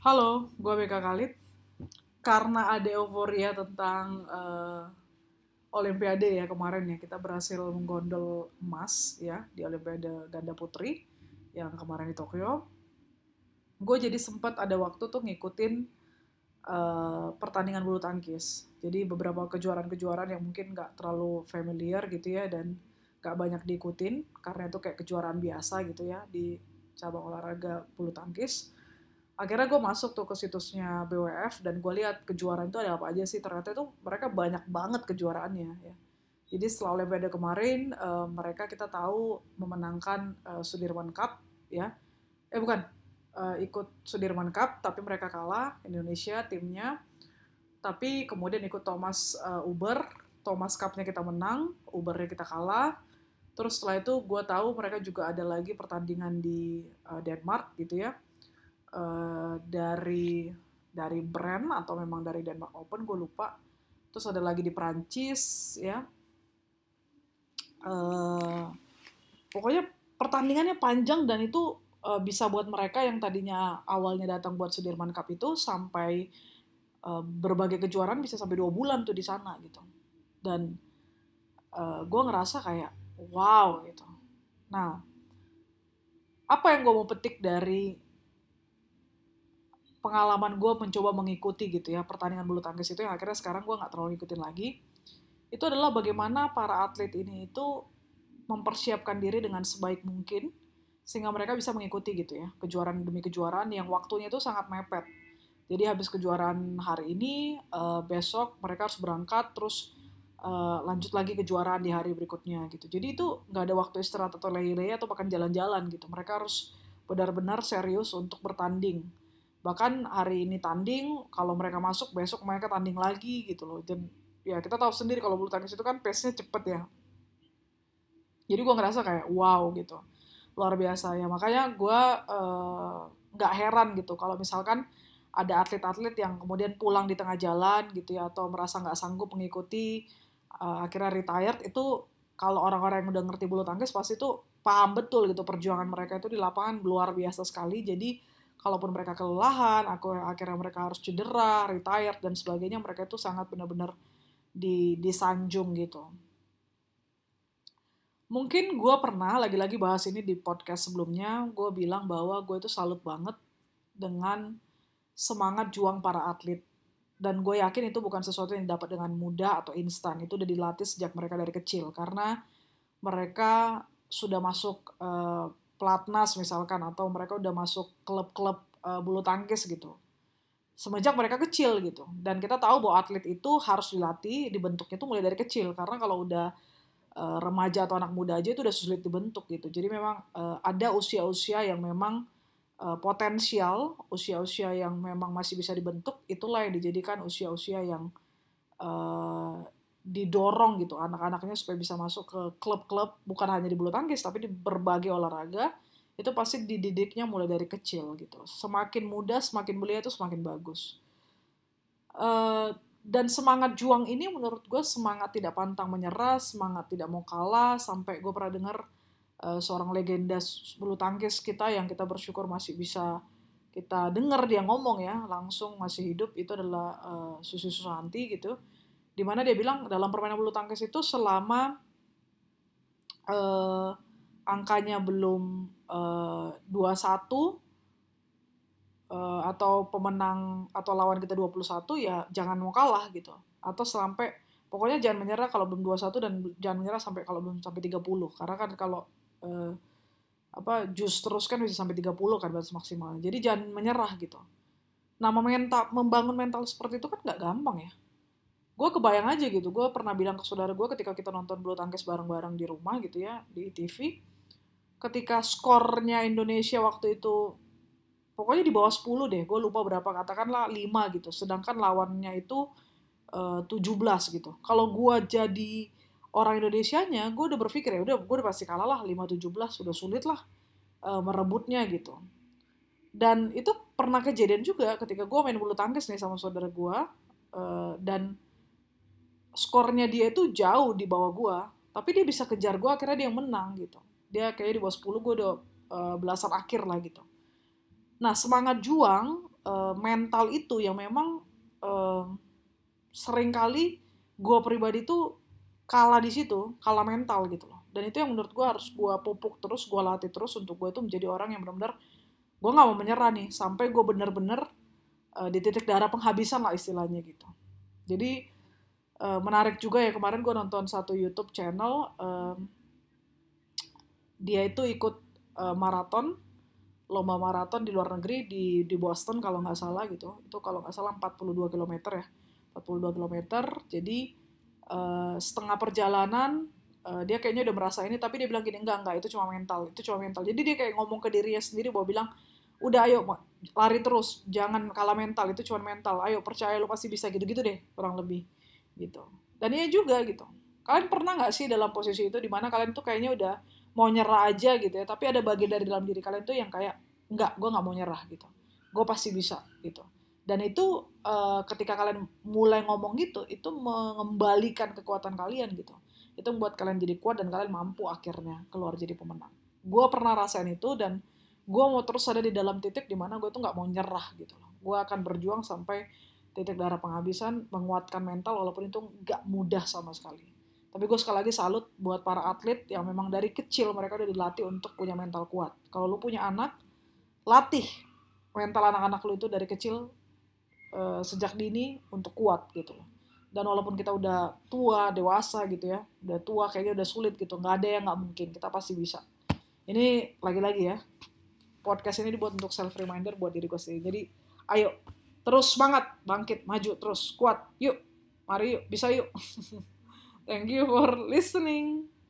Halo, gue Beka Khalid. Karena ada euforia tentang uh, Olimpiade ya kemarin ya, kita berhasil menggondol emas ya di Olimpiade ganda putri yang kemarin di Tokyo. Gue jadi sempat ada waktu tuh ngikutin uh, pertandingan bulu tangkis. Jadi beberapa kejuaraan-kejuaraan yang mungkin nggak terlalu familiar gitu ya dan nggak banyak diikutin karena itu kayak kejuaraan biasa gitu ya di cabang olahraga bulu tangkis akhirnya gue masuk tuh ke situsnya BWF dan gue lihat kejuaraan itu ada apa aja sih. Ternyata itu mereka banyak banget kejuaraannya ya. Jadi setelah Olimpiade kemarin uh, mereka kita tahu memenangkan uh, Sudirman Cup ya. Eh bukan uh, ikut Sudirman Cup tapi mereka kalah Indonesia timnya. Tapi kemudian ikut Thomas uh, Uber Thomas Cup-nya kita menang Ubernya kita kalah. Terus setelah itu gue tahu mereka juga ada lagi pertandingan di uh, Denmark gitu ya uh, dari dari brand atau memang dari Denmark Open gue lupa. Terus ada lagi di Prancis ya. Uh, pokoknya pertandingannya panjang dan itu uh, bisa buat mereka yang tadinya awalnya datang buat Sudirman Cup itu sampai uh, berbagai kejuaraan bisa sampai dua bulan tuh di sana gitu. Dan uh, gue ngerasa kayak wow gitu. Nah apa yang gue mau petik dari pengalaman gue mencoba mengikuti gitu ya pertandingan bulu tangkis itu yang akhirnya sekarang gue nggak terlalu ngikutin lagi. Itu adalah bagaimana para atlet ini itu mempersiapkan diri dengan sebaik mungkin sehingga mereka bisa mengikuti gitu ya kejuaraan demi kejuaraan yang waktunya itu sangat mepet. Jadi habis kejuaraan hari ini uh, besok mereka harus berangkat terus uh, lanjut lagi kejuaraan di hari berikutnya gitu. Jadi itu nggak ada waktu istirahat atau lele atau bahkan jalan-jalan gitu. Mereka harus benar-benar serius untuk bertanding bahkan hari ini tanding kalau mereka masuk besok mereka tanding lagi gitu loh. Dan ya kita tahu sendiri kalau bulu tangkis itu kan pace-nya cepet ya. Jadi gue ngerasa kayak wow gitu. Luar biasa ya. Makanya gue uh, nggak heran gitu kalau misalkan ada atlet-atlet yang kemudian pulang di tengah jalan gitu ya atau merasa nggak sanggup mengikuti uh, akhirnya retired itu kalau orang-orang yang udah ngerti bulu tangkis pasti itu paham betul gitu perjuangan mereka itu di lapangan luar biasa sekali. Jadi kalaupun mereka kelelahan, aku akhirnya mereka harus cedera, retired dan sebagainya, mereka itu sangat benar-benar di disanjung gitu. Mungkin gue pernah lagi-lagi bahas ini di podcast sebelumnya, gue bilang bahwa gue itu salut banget dengan semangat juang para atlet. Dan gue yakin itu bukan sesuatu yang didapat dengan mudah atau instan. Itu udah dilatih sejak mereka dari kecil. Karena mereka sudah masuk uh, pelatnas misalkan atau mereka udah masuk klub-klub uh, bulu tangkis gitu. Semenjak mereka kecil gitu. Dan kita tahu bahwa atlet itu harus dilatih dibentuknya itu mulai dari kecil. Karena kalau udah uh, remaja atau anak muda aja itu udah sulit dibentuk gitu. Jadi memang uh, ada usia-usia yang memang uh, potensial usia-usia yang memang masih bisa dibentuk itulah yang dijadikan usia-usia yang didorong gitu anak-anaknya supaya bisa masuk ke klub-klub bukan hanya di bulu tangkis tapi di berbagai olahraga itu pasti dididiknya mulai dari kecil gitu. Semakin muda semakin belia itu semakin bagus. Uh, dan semangat juang ini menurut gue semangat tidak pantang menyerah semangat tidak mau kalah sampai gue pernah dengar uh, seorang legenda bulu tangkis kita yang kita bersyukur masih bisa kita dengar dia ngomong ya langsung masih hidup itu adalah uh, Susi Susanti gitu di mana dia bilang dalam permainan bulu tangkis itu selama uh, angkanya belum uh, 2-1 uh, atau pemenang atau lawan kita 21 ya jangan mau kalah gitu. Atau sampai pokoknya jangan menyerah kalau belum 21 dan jangan menyerah sampai kalau belum sampai 30 karena kan kalau uh, apa jus terus kan bisa sampai 30 kan batas maksimal jadi jangan menyerah gitu. Nah mental membangun mental seperti itu kan nggak gampang ya gue kebayang aja gitu gue pernah bilang ke saudara gue ketika kita nonton bulu tangkis bareng-bareng di rumah gitu ya di TV ketika skornya Indonesia waktu itu pokoknya di bawah 10 deh gue lupa berapa katakanlah 5 gitu sedangkan lawannya itu eh, uh, 17 gitu. Kalau gue jadi orang Indonesianya gue udah berpikir ya udah gue udah pasti kalah lah 5-17 sudah sulit lah uh, merebutnya gitu. Dan itu pernah kejadian juga ketika gue main bulu tangkis nih sama saudara gue uh, dan skornya dia itu jauh di bawah gue tapi dia bisa kejar gue akhirnya dia yang menang gitu dia kayaknya di bawah 10 gue udah uh, belasan akhir lah gitu nah semangat juang uh, mental itu yang memang uh, sering kali gue pribadi tuh kalah di situ, kalah mental gitu loh. Dan itu yang menurut gue harus gue pupuk terus, gue latih terus untuk gue itu menjadi orang yang benar-benar gue nggak mau menyerah nih sampai gue bener-bener uh, di titik darah penghabisan lah istilahnya gitu. Jadi uh, menarik juga ya kemarin gue nonton satu YouTube channel uh, dia itu ikut uh, maraton lomba maraton di luar negeri di di Boston kalau nggak salah gitu. Itu kalau nggak salah 42 km ya. 42 km. Jadi uh, setengah perjalanan uh, dia kayaknya udah merasa ini tapi dia bilang gini enggak enggak itu cuma mental itu cuma mental jadi dia kayak ngomong ke dirinya sendiri bahwa bilang udah ayo lari terus jangan kalah mental itu cuma mental ayo percaya lo pasti bisa gitu-gitu deh kurang lebih gitu. Dan iya juga gitu. Kalian pernah nggak sih dalam posisi itu di mana kalian tuh kayaknya udah mau nyerah aja gitu ya tapi ada bagian dari dalam diri kalian tuh yang kayak nggak gue nggak mau nyerah gitu. Gue pasti bisa gitu. Dan itu uh, ketika kalian mulai ngomong gitu itu mengembalikan kekuatan kalian gitu. Itu membuat kalian jadi kuat dan kalian mampu akhirnya keluar jadi pemenang. Gue pernah rasain itu dan gue mau terus ada di dalam titik di mana gue tuh nggak mau nyerah gitu loh. Gue akan berjuang sampai titik darah penghabisan menguatkan mental walaupun itu nggak mudah sama sekali. Tapi gue sekali lagi salut buat para atlet yang memang dari kecil mereka udah dilatih untuk punya mental kuat. Kalau lu punya anak latih mental anak-anak lu itu dari kecil uh, sejak dini untuk kuat gitu dan walaupun kita udah tua dewasa gitu ya udah tua kayaknya udah sulit gitu nggak ada yang nggak mungkin kita pasti bisa. Ini lagi-lagi ya podcast ini dibuat untuk self reminder buat diri gue sendiri. Jadi ayo terus semangat, bangkit, maju terus, kuat. Yuk, mari yuk, bisa yuk. Thank you for listening.